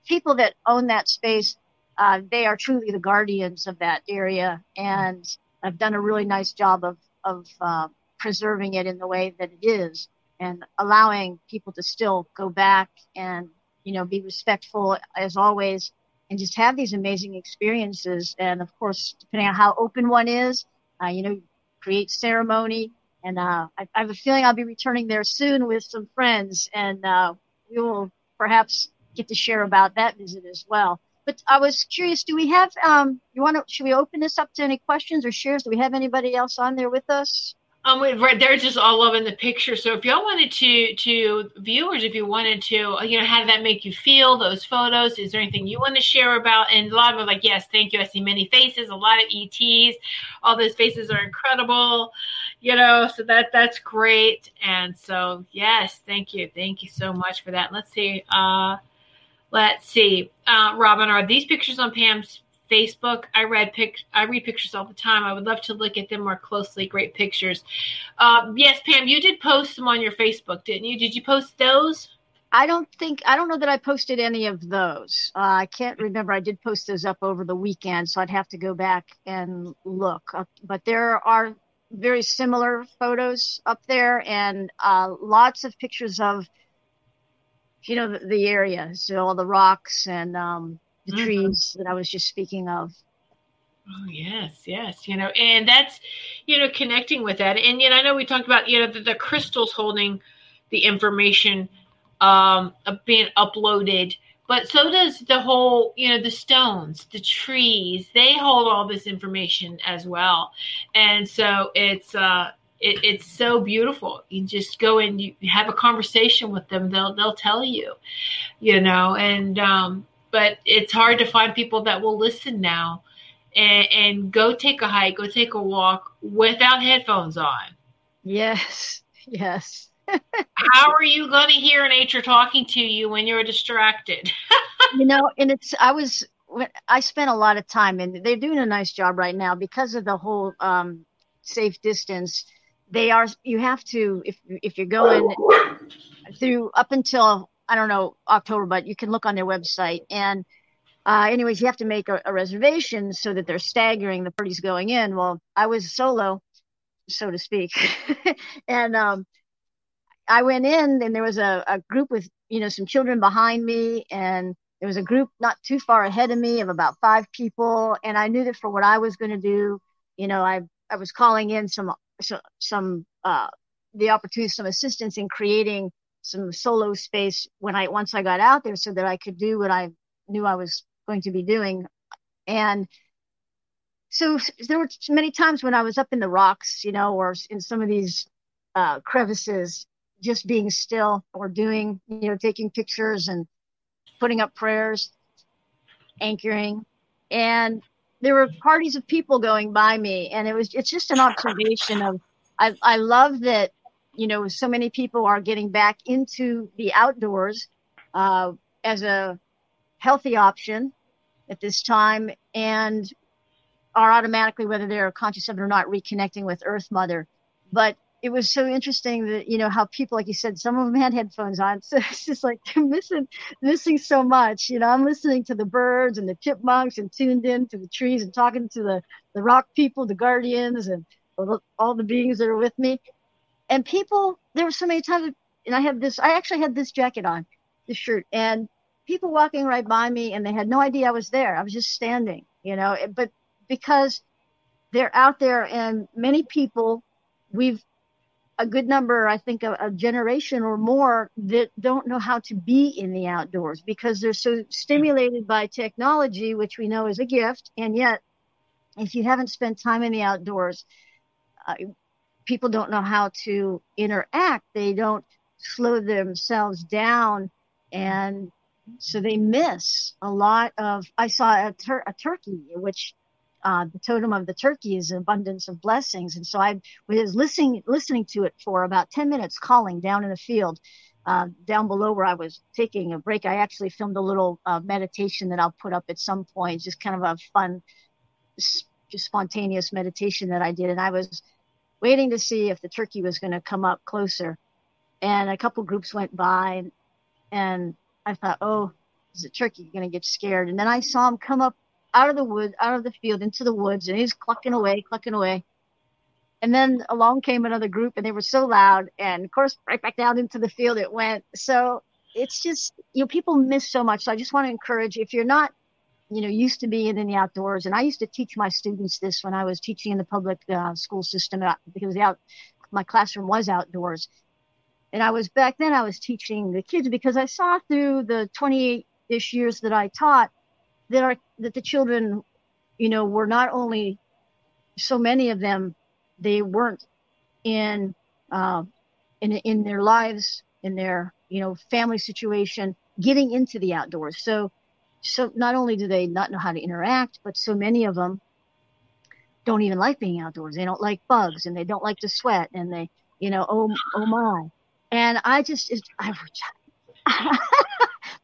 people that own that space, uh, they are truly the guardians of that area and have done a really nice job of, of uh, preserving it in the way that it is and allowing people to still go back and you know be respectful as always and just have these amazing experiences. And of course depending on how open one is uh, you know create ceremony. And uh, I, I, have a feeling i'll be returning there soon with some friends and uh, we will perhaps get to share about that visit as well but i was curious do we have um, you want to should we open this up to any questions or shares do we have anybody else on there with us um, right, they're just all loving the picture. So if y'all wanted to, to viewers, if you wanted to, you know, how did that make you feel? Those photos? Is there anything you want to share about? And a lot of them like, yes, thank you. I see many faces, a lot of ETs. All those faces are incredible, you know. So that that's great. And so yes, thank you, thank you so much for that. Let's see. Uh, let's see. Uh, Robin, are these pictures on Pam's Facebook. I read pic. I read pictures all the time. I would love to look at them more closely. Great pictures. Uh, yes, Pam, you did post them on your Facebook, didn't you? Did you post those? I don't think I don't know that I posted any of those. Uh, I can't remember. I did post those up over the weekend, so I'd have to go back and look. Uh, but there are very similar photos up there, and uh, lots of pictures of you know the, the area, so all the rocks and um, the mm-hmm. trees that I was just speaking of. Oh yes, yes, you know, and that's you know connecting with that, and yet I know we talked about you know the, the crystals holding the information um, being uploaded, but so does the whole you know the stones, the trees, they hold all this information as well, and so it's uh, it, it's so beautiful. You just go and you have a conversation with them; they'll they'll tell you, you know, and um, but it's hard to find people that will listen now and, and go take a hike, go take a walk without headphones on. Yes, yes. How are you going to hear nature talking to you when you're distracted? you know, and it's, I was, I spent a lot of time and they're doing a nice job right now because of the whole um, safe distance. They are, you have to, if, if you're going through up until I don't know October, but you can look on their website. And uh, anyways, you have to make a, a, reservation so that they're staggering the parties going in. Well, I was solo, so to speak, and um, I went in, and there was a, a group with you know some children behind me, and there was a group not too far ahead of me of about five people, and I knew that for what I was going to do, you know, I I was calling in some some uh, the opportunity, some assistance in creating some solo space when I once I got out there so that I could do what I knew I was going to be doing. And so there were many times when I was up in the rocks, you know, or in some of these uh, crevices, just being still or doing, you know, taking pictures and putting up prayers, anchoring. And there were parties of people going by me. And it was, it's just an observation of, I, I love that you know, so many people are getting back into the outdoors uh, as a healthy option at this time and are automatically, whether they're conscious of it or not, reconnecting with Earth Mother. But it was so interesting that you know how people like you said some of them had headphones on. So it's just like they're missing missing so much you know. I'm listening to the birds and the chipmunks and tuned in to the trees and talking to the the rock people the guardians and all the beings that are with me. And people there were so many times and i had this i actually had this jacket on this shirt and people walking right by me and they had no idea i was there. I was just standing you know eh, but because they're out there and many people we've a good number, I think, a, a, generation or more that don't know how to be in the outdoors because they're so stimulated by technology, which we know is a gift. And yet, if you haven't spent time in the outdoors, uh, people don't know how to interact. They don't slow themselves down. And so they miss a lot of. I saw a, tur- a turkey, which uh, the totem of the turkey is abundance of blessings. And so I was listening listening to it for about 10 minutes, calling down in the field. Uh, down below where I was taking a break, I actually filmed a little uh, meditation that I'll put up at some point, just kind of a fun, just spontaneous meditation that I did. And I was waiting to see if the turkey was going to come up closer. And a couple groups went by, and, and I thought, oh, is the turkey going to get scared? And then I saw him come up out of the wood, out of the field into the woods, and he's clucking away, clucking away. And then along came another group, and they were so loud, and of course, right back down into the field it went. So it's just you know people miss so much. So I just want to encourage if you're not you know used to being in the outdoors, and I used to teach my students this when I was teaching in the public uh, school system uh, because out my classroom was outdoors. And I was back then I was teaching the kids because I saw through the 28 ish years that I taught that are that the children, you know, were not only so many of them, they weren't in uh, in in their lives, in their you know family situation, getting into the outdoors. So so not only do they not know how to interact, but so many of them don't even like being outdoors. They don't like bugs and they don't like to sweat and they, you know, oh, oh my. And I just, I,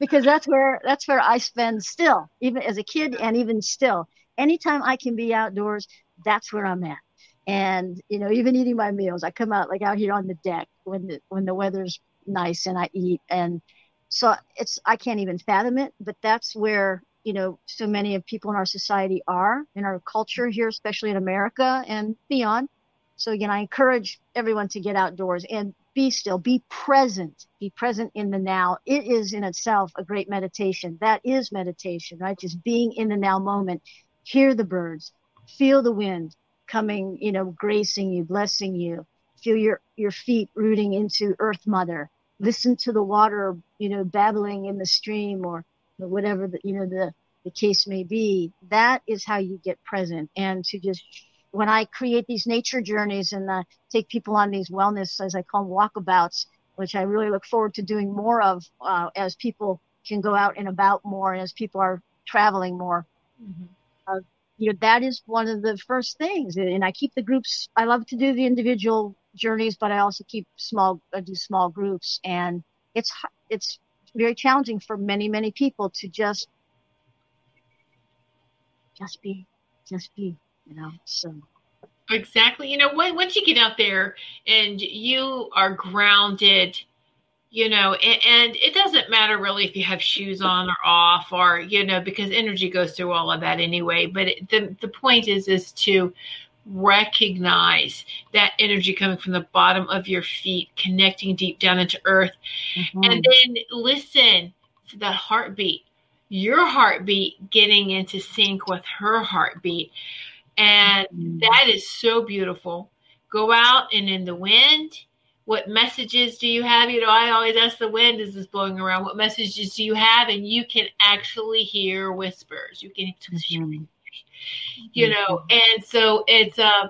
because that's where that's where I spend still, even as a kid and even still. Anytime I can be outdoors, that's where I'm at. And you know, even eating my meals, I come out like out here on the deck when the when the weather's nice and I eat. And so it's I can't even fathom it, but that's where you know so many of people in our society are in our culture here, especially in America and beyond. So again, I encourage everyone to get outdoors and be still, be present, be present in the now. It is in itself a great meditation. That is meditation, right? Just being in the now moment. Hear the birds, feel the wind coming, you know, gracing you, blessing you. Feel your, your feet rooting into Earth Mother. Listen to the water, you know, babbling in the stream or whatever the, you know, the, the case may be. That is how you get present and to just when I create these nature journeys and uh, take people on these wellness, as I call them, walkabouts, which I really look forward to doing more of uh, as people can go out and about more and as people are traveling more. Mm-hmm. Uh, you know, that is one of the first things. And I keep the groups, I love to do the individual journeys, but I also keep small, I do small groups. And it's, it's very challenging for many, many people to just, just be, just be you know so. Exactly. You know once you get out there and you are grounded you know and, and, it doesn't matter really if you have shoes on or off or you know because energy goes through all of that anyway but it, the, the point is is to recognize that energy coming from the bottom of your feet connecting deep down into earth mm-hmm. and then listen to that heartbeat your heartbeat getting into sync with her heartbeat and mm-hmm. that is so beautiful. Go out and in the wind, what messages do you have? You know, I always ask the wind as it's blowing around, what messages do you have? And you can actually hear whispers. You can, mm-hmm. you know, and so it's, uh,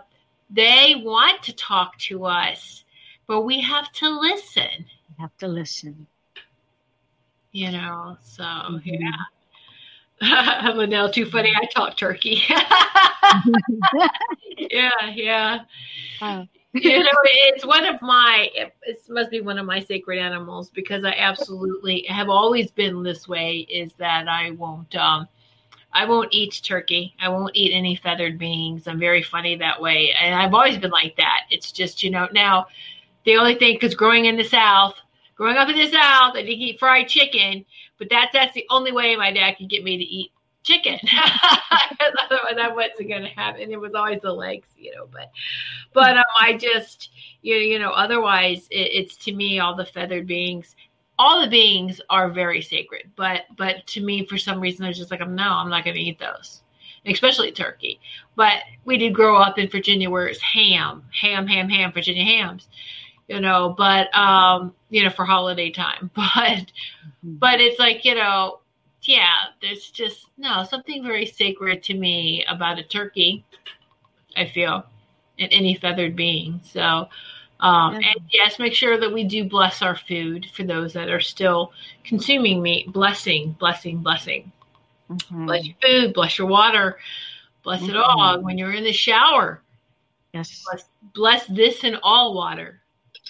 they want to talk to us, but we have to listen. We have to listen. You know, so mm-hmm. yeah. Linnell, too funny. I talk turkey. yeah, yeah. you know, it's one of my. It must be one of my sacred animals because I absolutely have always been this way. Is that I won't. Um, I won't eat turkey. I won't eat any feathered beings. I'm very funny that way. And I've always been like that. It's just, you know, now the only thing, because growing in the South, growing up in the South, I didn't eat fried chicken, but that's, that's the only way my dad could get me to eat chicken. Otherwise, that wasn't going to happen. It was always the legs, you know. But, but um, I just, you you know. Otherwise, it, it's to me all the feathered beings. All the beings are very sacred, but but to me, for some reason, I was just like, no, I'm not going to eat those, especially turkey. But we did grow up in Virginia where it's ham, ham, ham, ham, Virginia hams you know but um you know for holiday time but mm-hmm. but it's like you know yeah, there's just no something very sacred to me about a turkey. I feel, and any feathered being. So, um, and yes, make sure that we do bless our food for those that are still consuming meat. Blessing, blessing, blessing. Mm-hmm. Bless your food, bless your water, bless mm-hmm. it all. When you're in the shower, yes, bless, bless this and all water.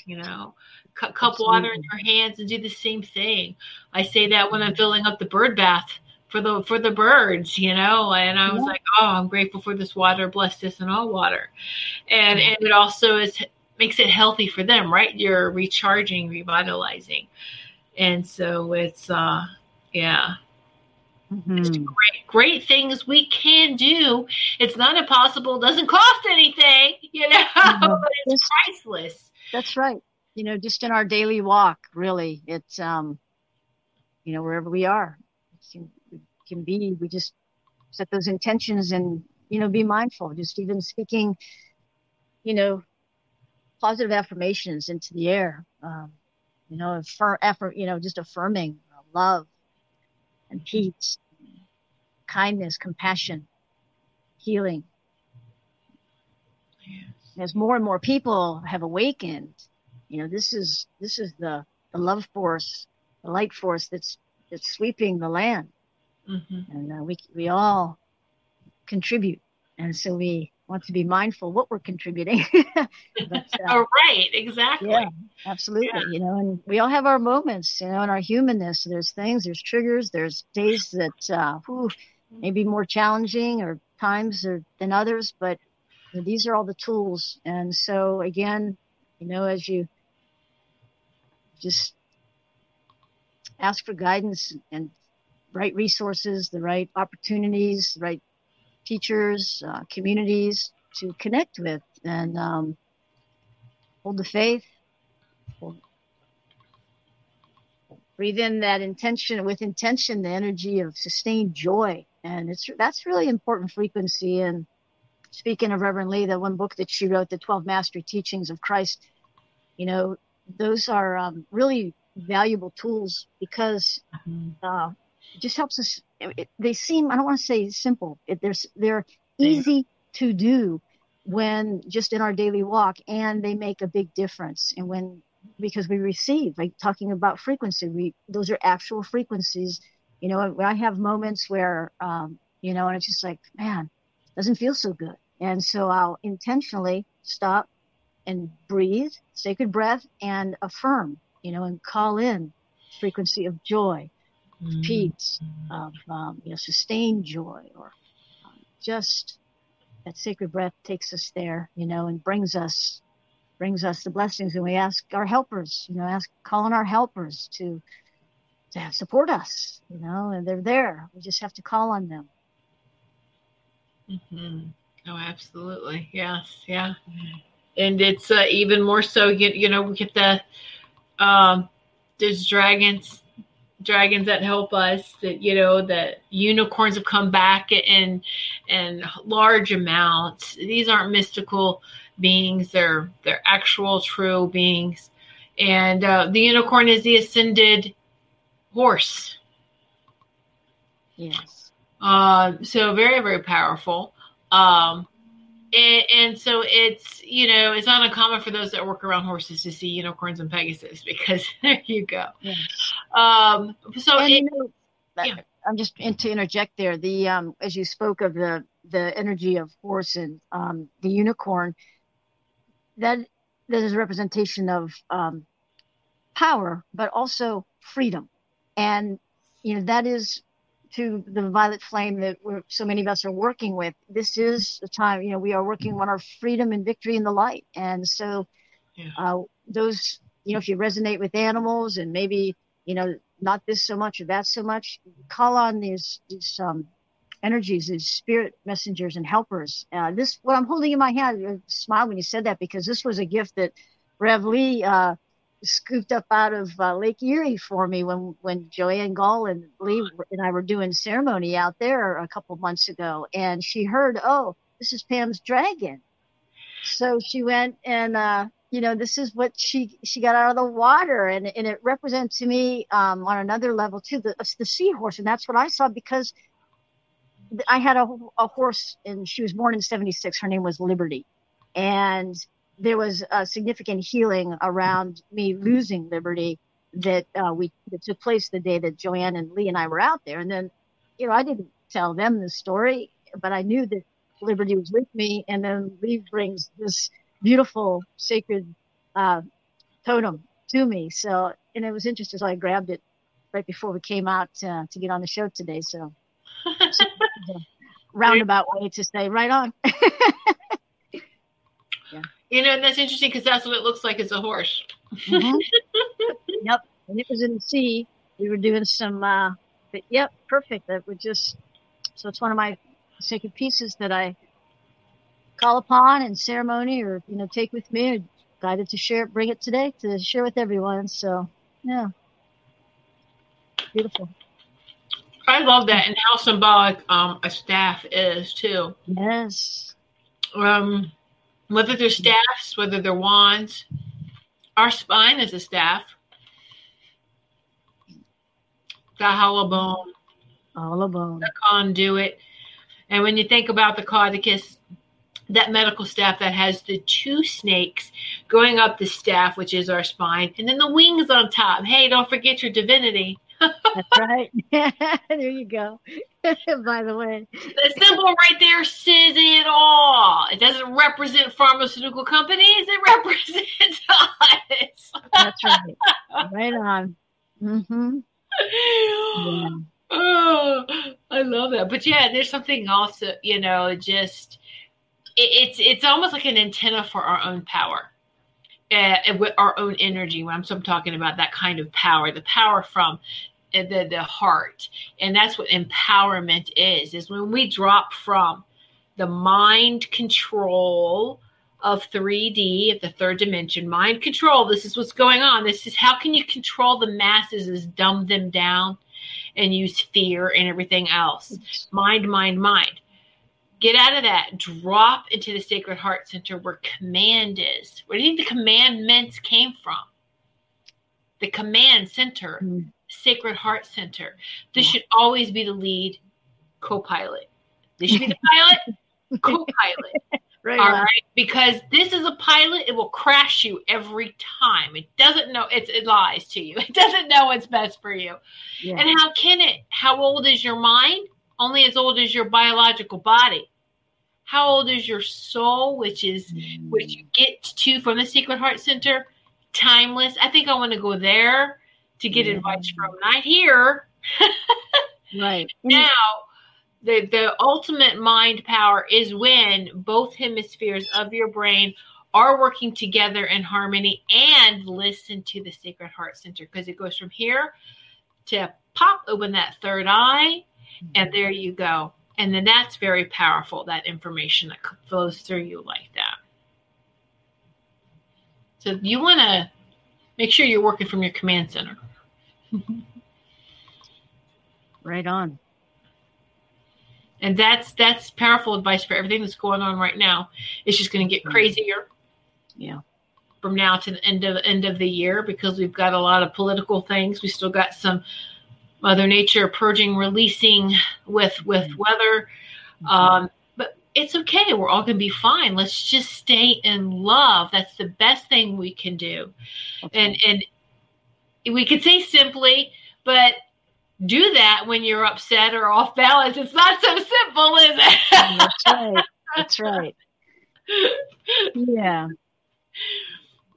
You know, cup water in your hands and do the same thing. I say that when I'm filling up the bird bath for the for the birds, you know. And I was yeah. like, oh, I'm grateful for this water. Bless this and all water, and and it also is makes it healthy for them, right? You're recharging, revitalizing, and so it's uh, yeah. Mm-hmm. great, great things we can do. It's not impossible. Doesn't cost anything, you know. Mm-hmm. it's priceless. That's right you know, just in our daily walk, really, it's, um, you know, wherever we are, can, can be, we just set those intentions and, you know, be mindful, just even speaking, you know, positive affirmations into the air, um, you know, affirm, effort, you know, just affirming love and peace, kindness, compassion, healing. As more and more people have awakened, you know, this is this is the, the love force, the light force that's that's sweeping the land, mm-hmm. and uh, we we all contribute, and so we want to be mindful what we're contributing. but, uh, oh, right, exactly. Yeah, absolutely. Yeah. You know, and we all have our moments, you know, in our humanness. There's things, there's triggers, there's days that uh, whew, may be more challenging or times or, than others, but these are all the tools. And so again, you know, as you just ask for guidance and right resources, the right opportunities, the right teachers, uh, communities to connect with and um, hold the faith. Hold, breathe in that intention with intention, the energy of sustained joy. And it's that's really important frequency. And speaking of Reverend Lee, the one book that she wrote, The 12 Master Teachings of Christ, you know, those are um, really valuable tools because mm-hmm. uh, it just helps us. It, they seem I don't want to say simple. It, they're they're easy to do when just in our daily walk, and they make a big difference. And when because we receive, like talking about frequency, we those are actual frequencies. You know, I have moments where um, you know, and it's just like, man, doesn't feel so good, and so I'll intentionally stop and breathe, sacred breath, and affirm, you know, and call in frequency of joy, mm-hmm. peace, of um, you know, sustained joy, or um, just that sacred breath takes us there, you know, and brings us brings us the blessings. And we ask our helpers, you know, ask call on our helpers to to support us, you know, and they're there. We just have to call on them. Mm-hmm. Oh, absolutely. Yes. Yeah. And it's uh, even more so. You, you know, we get the um, there's dragons, dragons that help us. That you know, that unicorns have come back in in large amounts. These aren't mystical beings; they're they're actual, true beings. And uh, the unicorn is the ascended horse. Yes. Uh, so very very powerful. Um, and, and, so it's you know it's not uncommon for those that work around horses to see unicorns and pegasus because there you go yes. um so and, it, you know, yeah. i'm just to interject there the um as you spoke of the the energy of horse and um the unicorn that that is a representation of um power but also freedom and you know that is to the violet flame that we're, so many of us are working with. This is the time, you know, we are working on our freedom and victory in the light. And so, yeah. uh, those, you know, if you resonate with animals and maybe, you know, not this so much or that so much, call on these, these, um, energies, these spirit messengers and helpers. Uh, this, what I'm holding in my hand, I smiled when you said that because this was a gift that Rev Lee, uh, scooped up out of uh, Lake Erie for me when when Joanne Gall and Lee and I were doing ceremony out there a couple months ago, and she heard, "Oh, this is Pam's dragon," so she went and uh, you know this is what she she got out of the water, and and it represents to me um, on another level too the the seahorse, and that's what I saw because I had a, a horse and she was born in '76. Her name was Liberty, and there was a significant healing around me losing liberty that uh, we that took place the day that Joanne and Lee and I were out there. And then, you know, I didn't tell them the story, but I knew that liberty was with me. And then Lee brings this beautiful sacred uh, totem to me. So, and it was interesting. So I grabbed it right before we came out uh, to get on the show today. So, so roundabout way to say right on. You know, and that's interesting because that's what it looks like as a horse. mm-hmm. Yep. And it was in the sea. We were doing some, uh, but yep, perfect. That would just, so it's one of my sacred pieces that I call upon in ceremony or, you know, take with me or guided to share, bring it today to share with everyone. So, yeah. Beautiful. I love that and how symbolic um, a staff is too. Yes. Um, whether they're mm-hmm. staffs, whether they're wands. Our spine is a staff. The hollow bone. Hollow bone. The conduit. And when you think about the caduceus, that medical staff that has the two snakes going up the staff, which is our spine, and then the wings on top. Hey, don't forget your divinity. That's right. there you go. By the way, the symbol right there says it all. It doesn't represent pharmaceutical companies. It represents us. That's right. Right on. Mm-hmm. Yeah. Oh, I love that. But yeah, there's something also, you know, just it, it's it's almost like an antenna for our own power. Uh, with our own energy when I'm, so I'm talking about that kind of power, the power from the, the heart. And that's what empowerment is, is when we drop from the mind control of 3D, of the third dimension, mind control. This is what's going on. This is how can you control the masses is dumb them down and use fear and everything else. Mind, mind, mind. Get out of that. Drop into the Sacred Heart Center where command is. Where do you think the commandments came from? The command center. Mm. Sacred Heart Center. This should always be the lead co-pilot. This should be the pilot, co-pilot. Right All right. Because this is a pilot, it will crash you every time. It doesn't know it's it lies to you. It doesn't know what's best for you. Yeah. And how can it? How old is your mind? Only as old as your biological body. How old is your soul, which is mm. which you get to from the Secret Heart Center? Timeless. I think I want to go there to get yeah. advice from, not here. right. Now, the, the ultimate mind power is when both hemispheres of your brain are working together in harmony and listen to the sacred heart center because it goes from here to pop open that third eye mm-hmm. and there you go and then that's very powerful that information that flows through you like that so you want to make sure you're working from your command center right on. And that's that's powerful advice for everything that's going on right now. It's just going to get crazier. Yeah. From now to the end of end of the year because we've got a lot of political things. We still got some Mother Nature purging, releasing with with mm-hmm. weather. Mm-hmm. Um, but it's okay. We're all going to be fine. Let's just stay in love. That's the best thing we can do. Okay. And and we could say simply, but do that when you're upset or off balance. It's not so simple, is it? That's right. That's right. Yeah.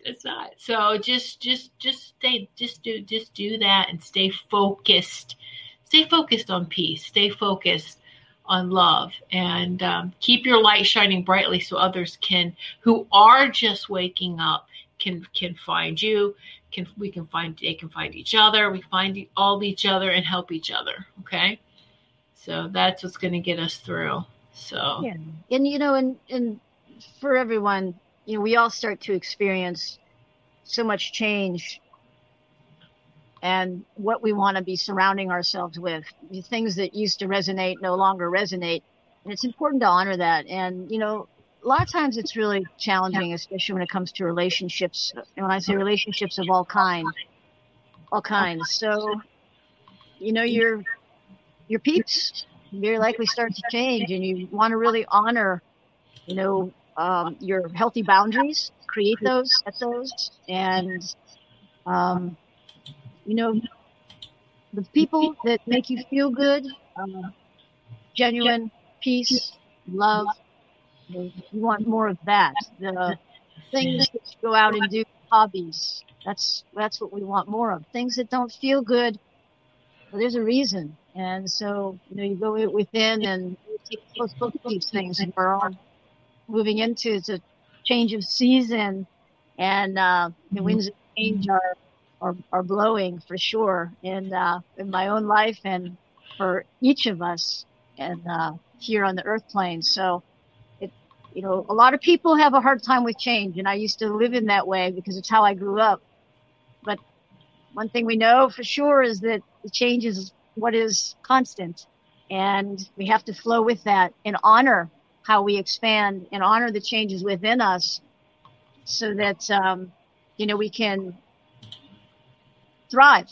It's not. So just just just stay just do just do that and stay focused. stay focused on peace, stay focused on love, and um, keep your light shining brightly so others can, who are just waking up, can can find you. Can we can find they can find each other. We find all each other and help each other. Okay, so that's what's going to get us through. So yeah, and you know, and and for everyone, you know, we all start to experience so much change and what we want to be surrounding ourselves with. The things that used to resonate no longer resonate. And it's important to honor that. And, you know, a lot of times it's really challenging, especially when it comes to relationships. And when I say relationships of all kinds, all kinds. So, you know, your your peeps very likely start to change, and you want to really honor, you know, um, your healthy boundaries, create those, set those, and um, you know, the people that make you feel good, uh, genuine peace, love. You want more of that. The things that you go out and do, hobbies. That's that's what we want more of. Things that don't feel good. Well, there's a reason, and so you know you go within and take close look at these things. And we're all moving into it's a change of season, and uh, the winds of change are are, are blowing for sure in uh, in my own life and for each of us and uh, here on the earth plane. So you know a lot of people have a hard time with change and I used to live in that way because it's how I grew up. But one thing we know for sure is that the change is what is constant and we have to flow with that and honor how we expand and honor the changes within us so that um, you know we can thrive.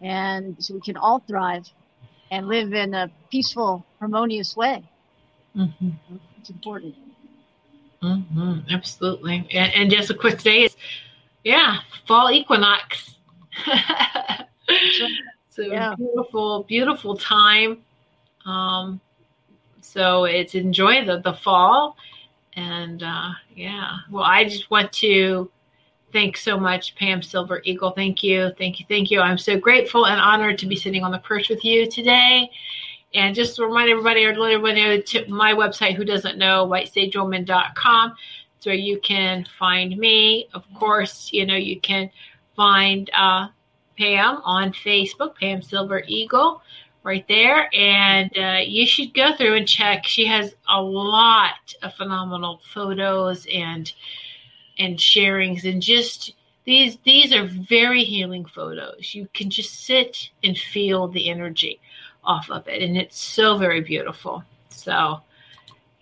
And so we can all thrive and live in a peaceful, harmonious way. Mm-hmm. It's important. Mm-hmm. Absolutely. And, and, just a quick day is, yeah, fall equinox. so yeah. beautiful, beautiful time. Um, so it's enjoy the, the fall. And uh, yeah, well, I just want to Thanks so much, Pam Silver Eagle. Thank you. Thank you. Thank you. I'm so grateful and honored to be sitting on the perch with you today. And just to remind everybody, or let everybody know to my website, who doesn't know, whitesagewoman.com. It's where you can find me. Of course, you know, you can find uh, Pam on Facebook, Pam Silver Eagle, right there. And uh, you should go through and check. She has a lot of phenomenal photos and and sharings and just these these are very healing photos. You can just sit and feel the energy off of it, and it's so very beautiful. So,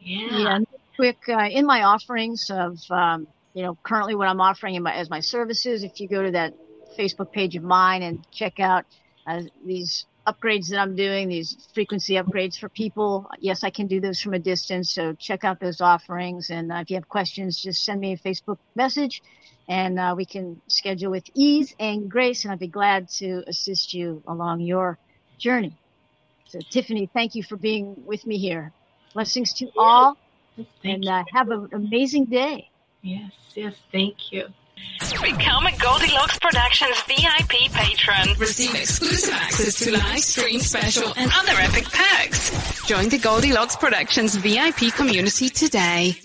yeah. Yeah. Quick uh, in my offerings of um, you know currently what I'm offering my, as my services. If you go to that Facebook page of mine and check out uh, these upgrades that I'm doing, these frequency upgrades for people. Yes, I can do those from a distance. So check out those offerings. And uh, if you have questions, just send me a Facebook message and uh, we can schedule with ease and grace. And I'd be glad to assist you along your journey. So, Tiffany, thank you for being with me here. Blessings to all thank and uh, have an amazing day. Yes, yes, thank you. Become a Goldilocks Productions VIP patron. Receive exclusive access to live stream special and other epic perks. Join the Goldilocks Productions VIP community today.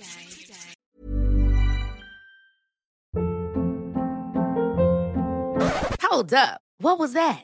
Hold up. What was that?